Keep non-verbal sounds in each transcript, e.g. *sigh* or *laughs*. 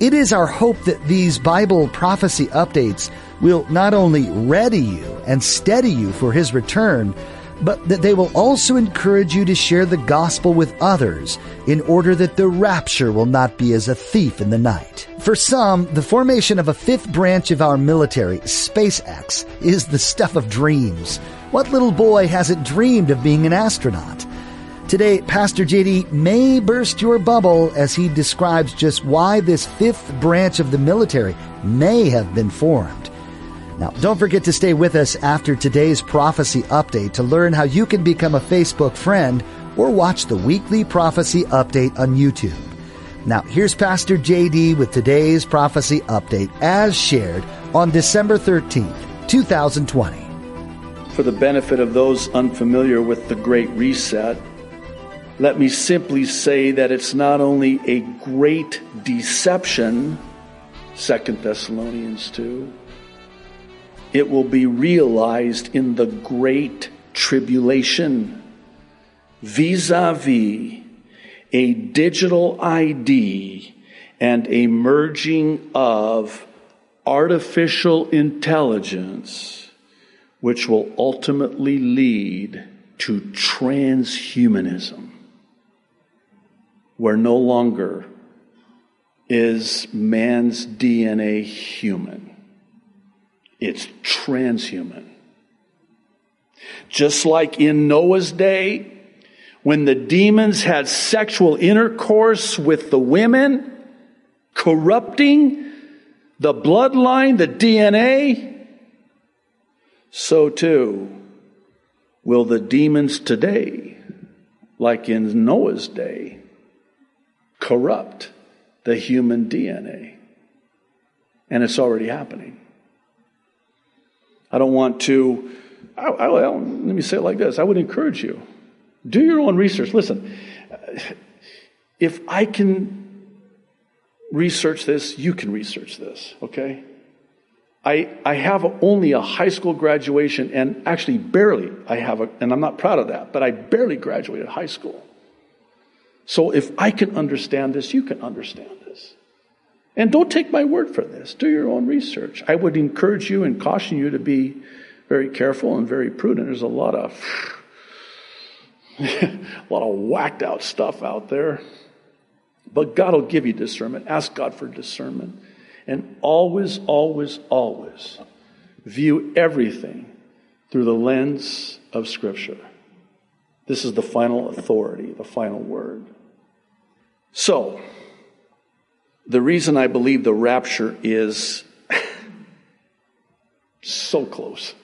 It is our hope that these Bible prophecy updates will not only ready you and steady you for His return, but that they will also encourage you to share the gospel with others in order that the rapture will not be as a thief in the night. For some, the formation of a fifth branch of our military, SpaceX, is the stuff of dreams. What little boy hasn't dreamed of being an astronaut? Today, Pastor JD may burst your bubble as he describes just why this fifth branch of the military may have been formed. Now, don't forget to stay with us after today's prophecy update to learn how you can become a Facebook friend or watch the weekly prophecy update on YouTube. Now, here's Pastor JD with today's prophecy update as shared on December 13th, 2020. For the benefit of those unfamiliar with the Great Reset, let me simply say that it's not only a great deception, 2 Thessalonians 2, it will be realized in the great tribulation vis a vis a digital ID and a merging of artificial intelligence, which will ultimately lead to transhumanism where no longer is man's DNA human, it's transhuman. Just like in Noah's day, when the demons had sexual intercourse with the women, corrupting the bloodline, the DNA, so too will the demons today, like in Noah's day, corrupt the human DNA. And it's already happening. I don't want to, I, I, let me say it like this I would encourage you do your own research. Listen, if I can research this, you can research this, okay? I, I have only a high school graduation and actually barely I have a, and I'm not proud of that, but I barely graduated high school. So if I can understand this, you can understand this. And don't take my word for this. Do your own research. I would encourage you and caution you to be very careful and very prudent. There's a lot of *laughs* a lot of whacked out stuff out there. But God will give you discernment. Ask God for discernment. And always, always, always view everything through the lens of Scripture. This is the final authority, the final word. So, the reason I believe the rapture is so close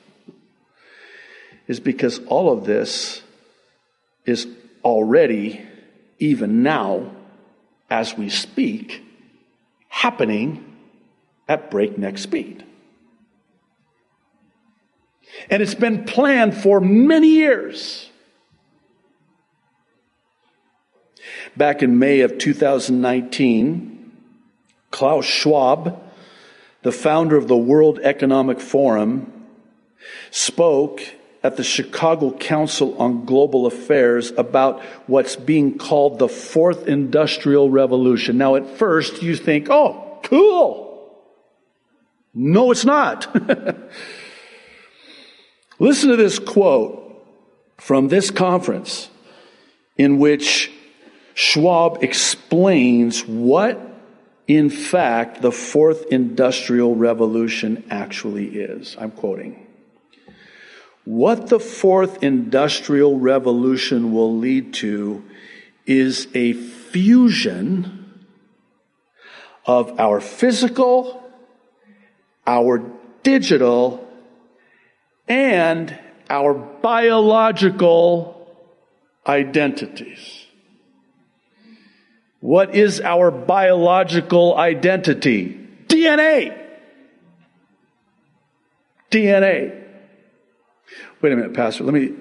is because all of this is already, even now, as we speak, happening at breakneck speed. And it's been planned for many years. Back in May of 2019, Klaus Schwab, the founder of the World Economic Forum, spoke at the Chicago Council on Global Affairs about what's being called the fourth industrial revolution. Now, at first, you think, oh, cool. No, it's not. *laughs* Listen to this quote from this conference in which Schwab explains what, in fact, the fourth industrial revolution actually is. I'm quoting. What the fourth industrial revolution will lead to is a fusion of our physical, our digital, and our biological identities. What is our biological identity? DNA. DNA. Wait a minute, Pastor. Let me.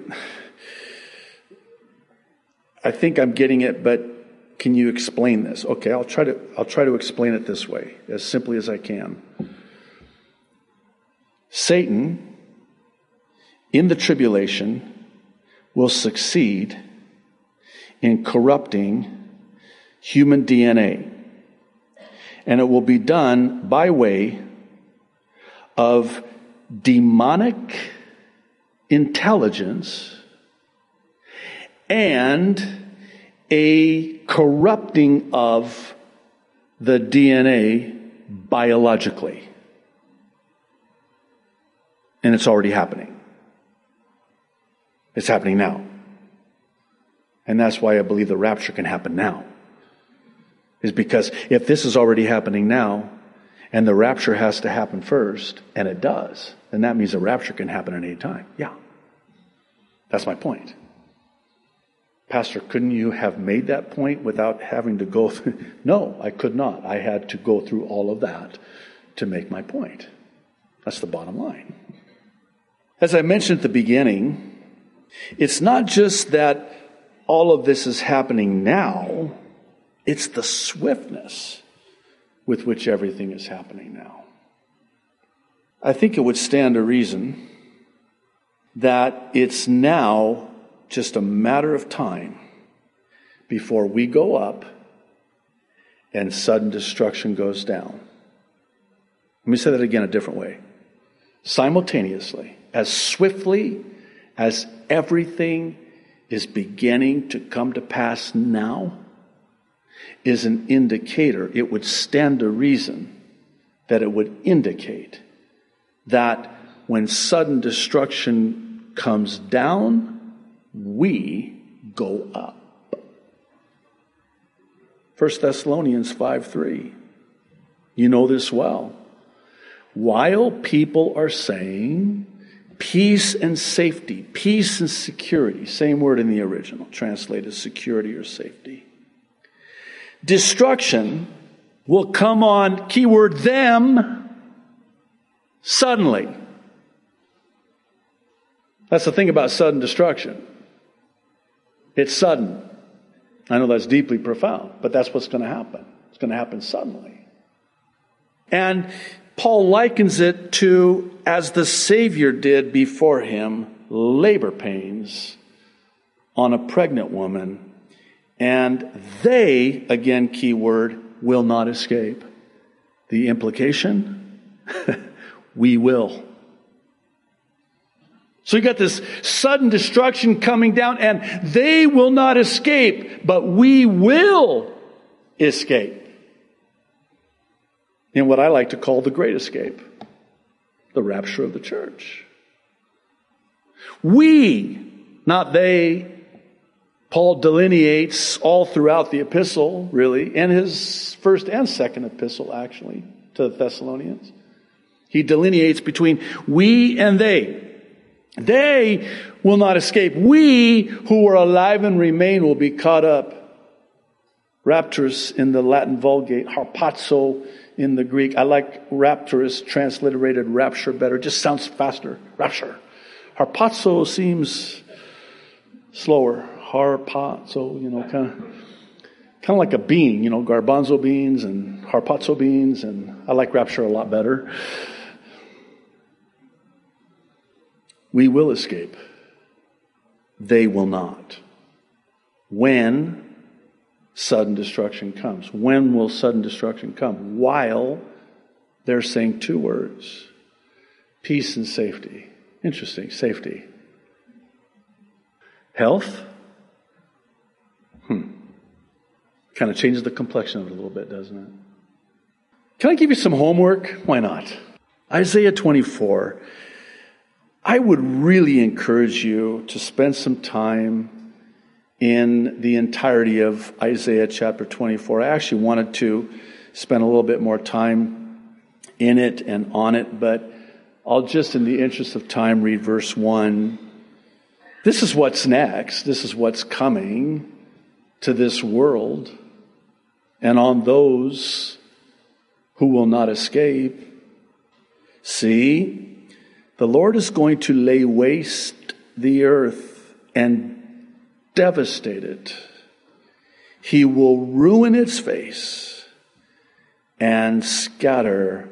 I think I'm getting it, but can you explain this? Okay, I'll try to I'll try to explain it this way, as simply as I can. Satan in the tribulation will succeed in corrupting human DNA. And it will be done by way of demonic intelligence and a corrupting of the DNA biologically. And it's already happening. It's happening now. And that's why I believe the rapture can happen now. Is because if this is already happening now, and the rapture has to happen first, and it does, then that means the rapture can happen at any time. Yeah. That's my point. Pastor, couldn't you have made that point without having to go through? *laughs* No, I could not. I had to go through all of that to make my point. That's the bottom line. As I mentioned at the beginning, it's not just that all of this is happening now, it's the swiftness with which everything is happening now. I think it would stand a reason that it's now just a matter of time before we go up and sudden destruction goes down. Let me say that again a different way. Simultaneously, as swiftly as everything is beginning to come to pass now, is an indicator, it would stand to reason that it would indicate that when sudden destruction comes down, we go up. 1 Thessalonians 5 3. You know this well. While people are saying peace and safety, peace and security, same word in the original, translated security or safety destruction will come on, keyword them, suddenly. That's the thing about sudden destruction. It's sudden. I know that's deeply profound, but that's what's going to happen. It's going to happen suddenly. And Paul likens it to, as the Savior did before him, labor pains on a pregnant woman and they, again, keyword, will not escape. The implication? *laughs* we will. So you got this sudden destruction coming down, and they will not escape, but we will escape. In what I like to call the great escape the rapture of the church. We, not they, Paul delineates all throughout the epistle, really, and his first and second epistle, actually, to the Thessalonians. He delineates between we and they. They will not escape. We who are alive and remain will be caught up. Rapturus in the Latin Vulgate, harpazo in the Greek. I like rapturous transliterated rapture better. It just sounds faster. Rapture. Harpazo seems slower harpazo, you know, kind of kind of like a bean, you know, garbanzo beans and harpazo beans, and I like rapture a lot better. We will escape. They will not. When sudden destruction comes. When will sudden destruction come? While they're saying two words peace and safety. Interesting, safety. Health Kind of changes the complexion of it a little bit, doesn't it? Can I give you some homework? Why not? Isaiah 24. I would really encourage you to spend some time in the entirety of Isaiah chapter 24. I actually wanted to spend a little bit more time in it and on it, but I'll just, in the interest of time, read verse 1. This is what's next. This is what's coming to this world. And on those who will not escape. See, the Lord is going to lay waste the earth and devastate it. He will ruin its face and scatter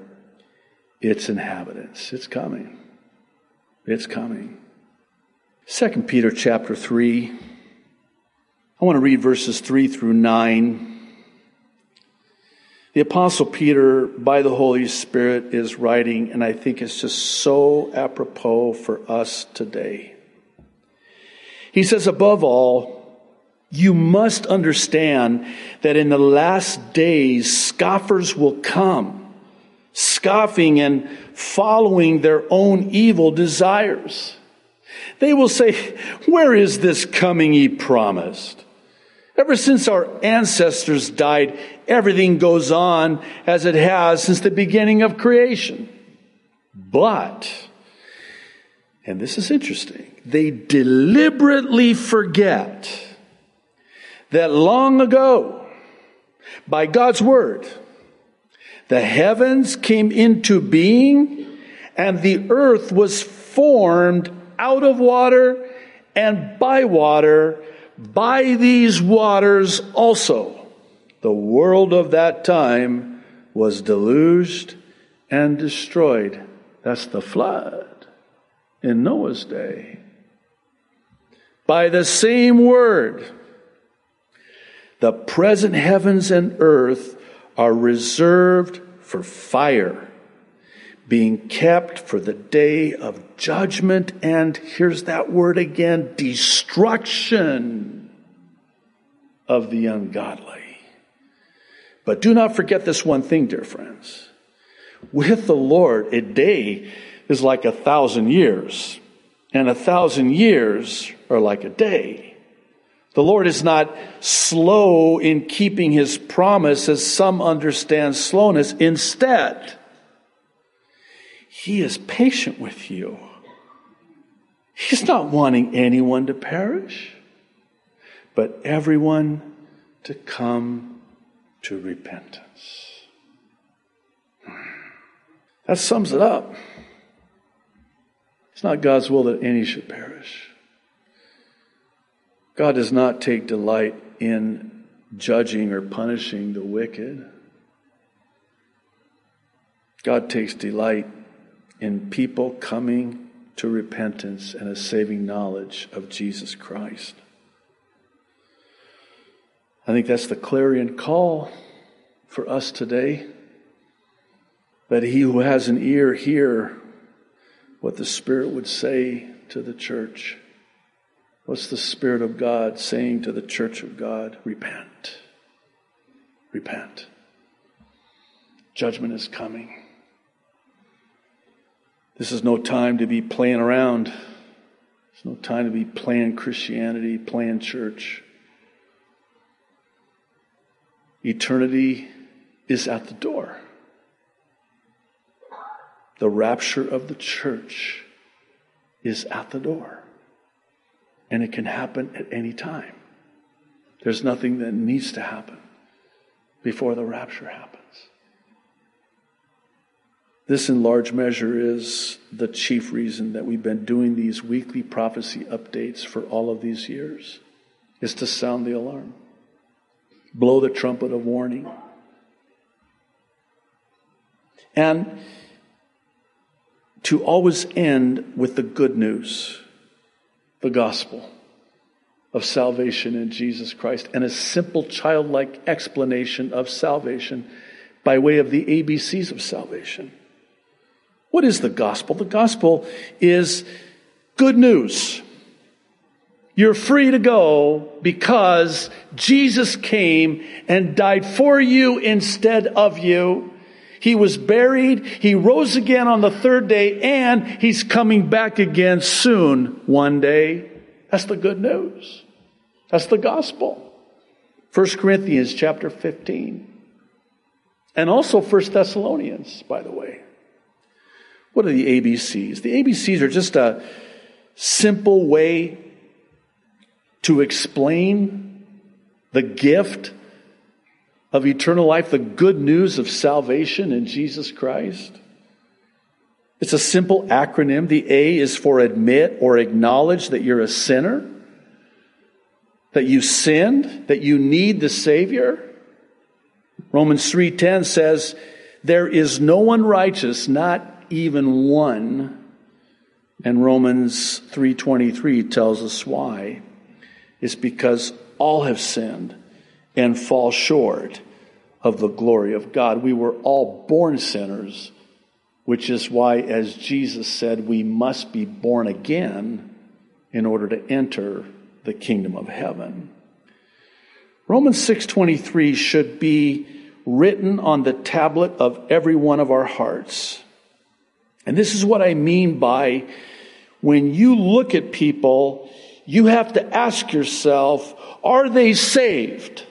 its inhabitants. It's coming. It's coming. Second Peter chapter 3. I want to read verses 3 through 9. The Apostle Peter, by the Holy Spirit, is writing, and I think it's just so apropos for us today. He says, above all, you must understand that in the last days, scoffers will come, scoffing and following their own evil desires. They will say, Where is this coming he promised? Ever since our ancestors died, everything goes on as it has since the beginning of creation. But, and this is interesting, they deliberately forget that long ago, by God's word, the heavens came into being and the earth was formed out of water and by water by these waters also, the world of that time was deluged and destroyed. That's the flood in Noah's day. By the same word, the present heavens and earth are reserved for fire, being kept for the day of judgment and, here's that word again, destruction of the ungodly. But do not forget this one thing, dear friends. With the Lord, a day is like a thousand years, and a thousand years are like a day. The Lord is not slow in keeping his promise as some understand slowness. Instead, he is patient with you. He's not wanting anyone to perish, but everyone to come to repentance. Hmm. That sums it up. It's not God's will that any should perish. God does not take delight in judging or punishing the wicked. God takes delight in people coming to repentance and a saving knowledge of Jesus Christ. I think that's the clarion call for us today. That he who has an ear hear what the Spirit would say to the church. What's the Spirit of God saying to the church of God? Repent. Repent. Judgment is coming. This is no time to be playing around. It's no time to be playing Christianity, playing church. Eternity is at the door. The rapture of the church is at the door. And it can happen at any time. There's nothing that needs to happen before the rapture happens. This, in large measure, is the chief reason that we've been doing these weekly prophecy updates for all of these years, is to sound the alarm, blow the trumpet of warning. And to always end with the good news, the gospel of salvation in Jesus Christ, and a simple childlike explanation of salvation by way of the ABCs of salvation. What is the gospel? The gospel is good news. You're free to go because Jesus came and died for you instead of you. He was buried. He rose again on the third day and he's coming back again soon one day. That's the good news. That's the gospel. 1 Corinthians chapter 15. And also 1 Thessalonians, by the way. What are the ABCs? The ABCs are just a simple way to explain the gift of eternal life, the good news of salvation in Jesus Christ? It's a simple acronym. The A is for admit or acknowledge that you're a sinner, that you sinned, that you need the Savior. Romans 3:10 says, "There is no one righteous, not even one." And Romans 3:23 tells us why. It's because all have sinned and fall short of the glory of God. We were all born sinners, which is why as Jesus said, we must be born again in order to enter the kingdom of heaven. Romans 6:23 should be written on the tablet of every one of our hearts. And this is what I mean by when you look at people, you have to ask yourself, are they saved?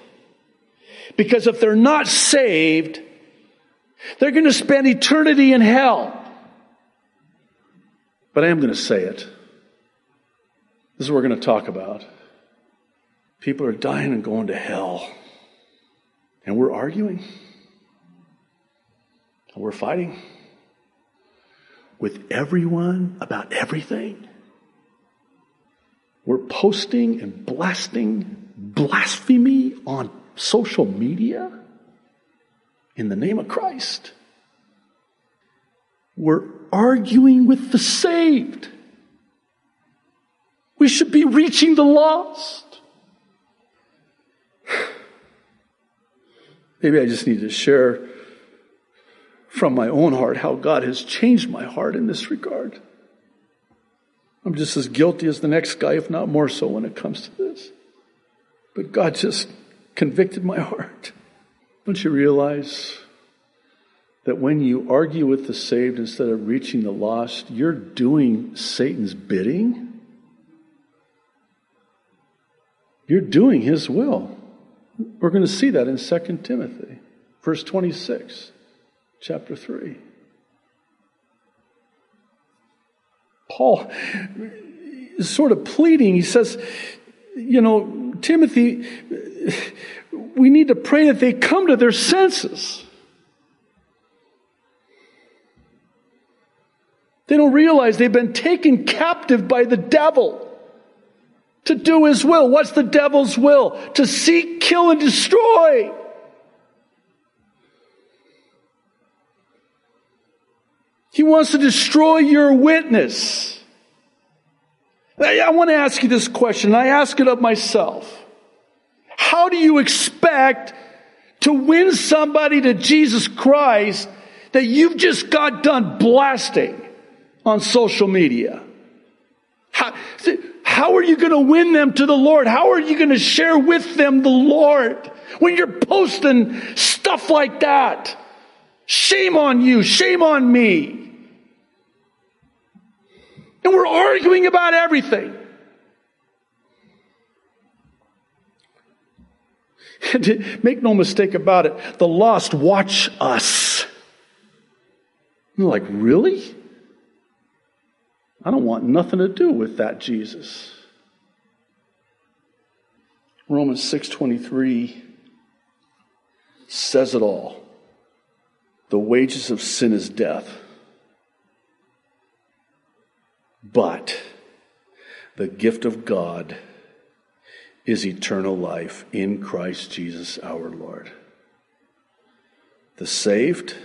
Because if they're not saved, they're going to spend eternity in hell. But I am going to say it. This is what we're going to talk about. People are dying and going to hell. And we're arguing. And we're fighting with everyone about everything. We're posting and blasting blasphemy on social media in the name of Christ. We're arguing with the saved. We should be reaching the lost. *sighs* Maybe I just need to share from my own heart how God has changed my heart in this regard. I'm just as guilty as the next guy, if not more so, when it comes to this. But God just convicted my heart. Don't you realize that when you argue with the saved instead of reaching the lost, you're doing Satan's bidding? You're doing his will. We're going to see that in 2 Timothy, verse 26, chapter 3. Paul is sort of pleading. He says, you know, Timothy, we need to pray that they come to their senses. They don't realize they've been taken captive by the devil to do his will. What's the devil's will? To seek, kill, and destroy. He wants to destroy your witness. I want to ask you this question. I ask it of myself. How do you expect to win somebody to Jesus Christ that you've just got done blasting on social media? How, how are you going to win them to the Lord? How are you going to share with them the Lord when you're posting stuff like that? Shame on you. Shame on me. And we're arguing about everything. *laughs* Make no mistake about it, the lost watch us. You're like, really? I don't want nothing to do with that Jesus. Romans 6:23 says it all. The wages of sin is death. But the gift of God is eternal life in Christ Jesus our Lord. The saved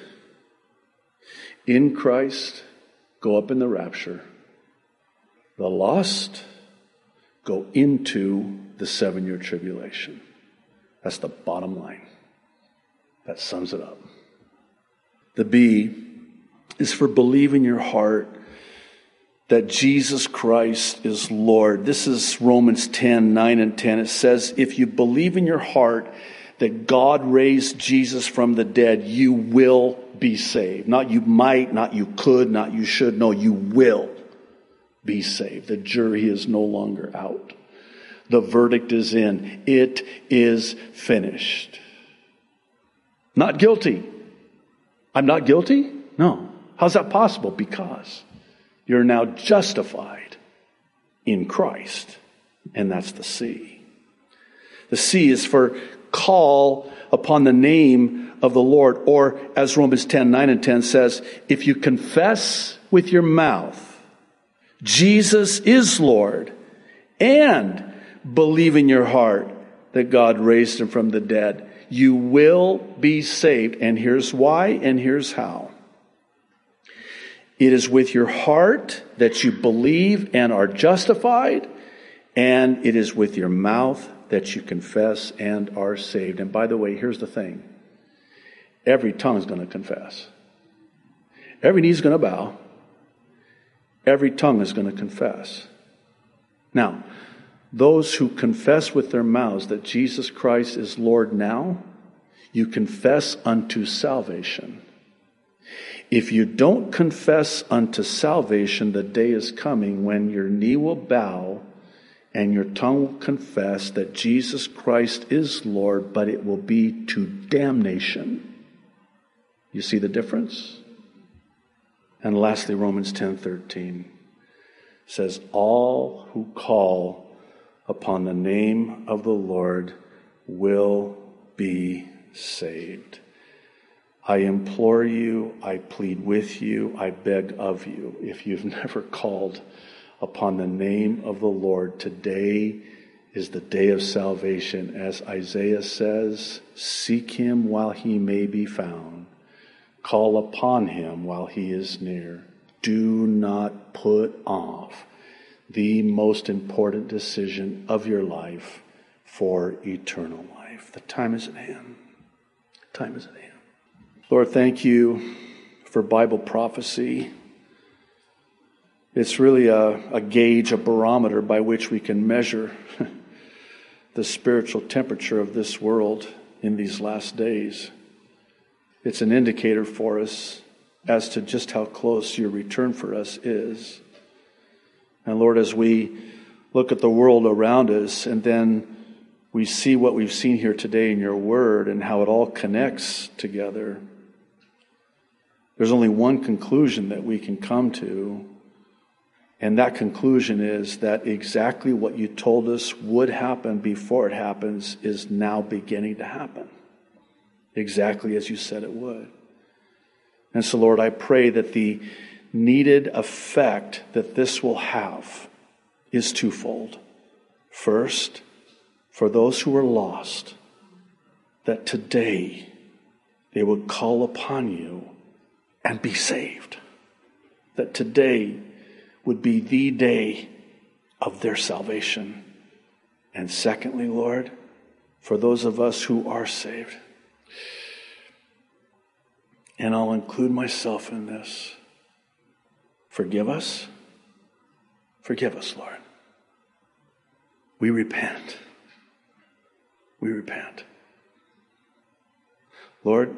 in Christ go up in the rapture. The lost go into the seven year tribulation. That's the bottom line. That sums it up. The B is for believe in your heart that Jesus Christ is Lord. This is Romans 10, 9 and 10. It says, if you believe in your heart that God raised Jesus from the dead, you will be saved. Not you might, not you could, not you should. No, you will be saved. The jury is no longer out. The verdict is in. It is finished. Not guilty. I'm not guilty? No. How's that possible? Because you're now justified in Christ. And that's the C. The C is for call upon the name of the Lord. Or as Romans 10, 9 and 10 says, if you confess with your mouth, Jesus is Lord, and believe in your heart that God raised him from the dead, you will be saved. And here's why, and here's how. It is with your heart that you believe and are justified, and it is with your mouth that you confess and are saved. And by the way, here's the thing every tongue is going to confess, every knee is going to bow, every tongue is going to confess. Now, those who confess with their mouths that Jesus Christ is Lord now, you confess unto salvation. If you don't confess unto salvation, the day is coming when your knee will bow and your tongue will confess that Jesus Christ is Lord, but it will be to damnation. You see the difference? And lastly, Romans 10:13 says, All who call upon the name of the Lord will be saved. I implore you, I plead with you, I beg of you, if you've *laughs* never called upon the name of the Lord, today is the day of salvation. As Isaiah says, seek him while he may be found, call upon him while he is near. Do not put off the most important decision of your life for eternal life. The time is at hand. Time is at hand. Lord, thank you for Bible prophecy. It's really a, a gauge, a barometer by which we can measure *laughs* the spiritual temperature of this world in these last days. It's an indicator for us as to just how close your return for us is. And Lord, as we look at the world around us and then we see what we've seen here today in your word and how it all connects together, there's only one conclusion that we can come to. And that conclusion is that exactly what you told us would happen before it happens is now beginning to happen. Exactly as you said it would. And so, Lord, I pray that the needed effect that this will have is twofold. First, for those who are lost, that today they would call upon you and be saved. That today would be the day of their salvation. And secondly, Lord, for those of us who are saved, and I'll include myself in this, forgive us. Forgive us, Lord. We repent. We repent. Lord,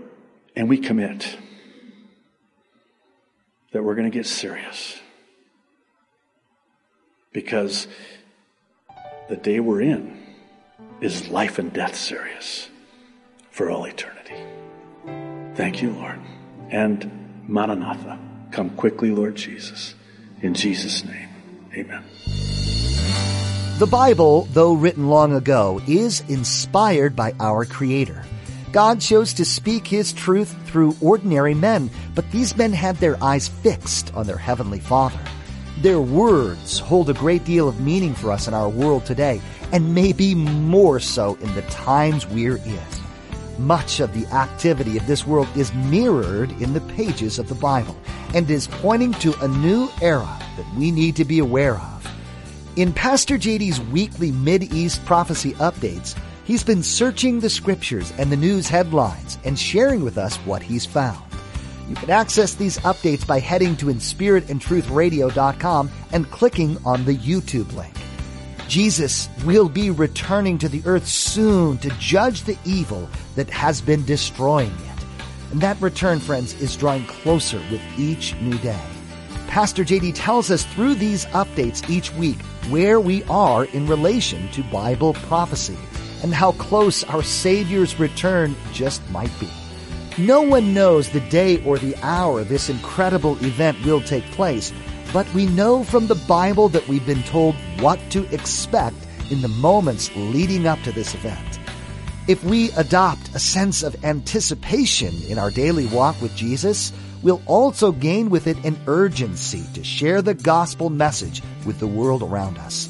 and we commit that we're going to get serious. Because the day we're in is life and death serious for all eternity. Thank you, Lord. And Maranatha, come quickly, Lord Jesus. In Jesus' name, amen. The Bible, though written long ago, is inspired by our Creator. God chose to speak His truth through ordinary men, but these men had their eyes fixed on their Heavenly Father. Their words hold a great deal of meaning for us in our world today, and maybe more so in the times we're in. Much of the activity of this world is mirrored in the pages of the Bible and is pointing to a new era that we need to be aware of. In Pastor JD's weekly Mid-East prophecy updates, He's been searching the scriptures and the news headlines and sharing with us what he's found. You can access these updates by heading to inspiritandtruthradio.com and clicking on the YouTube link. Jesus will be returning to the earth soon to judge the evil that has been destroying it. And that return, friends, is drawing closer with each new day. Pastor JD tells us through these updates each week where we are in relation to Bible prophecy and how close our Savior's return just might be. No one knows the day or the hour this incredible event will take place, but we know from the Bible that we've been told what to expect in the moments leading up to this event. If we adopt a sense of anticipation in our daily walk with Jesus, we'll also gain with it an urgency to share the gospel message with the world around us.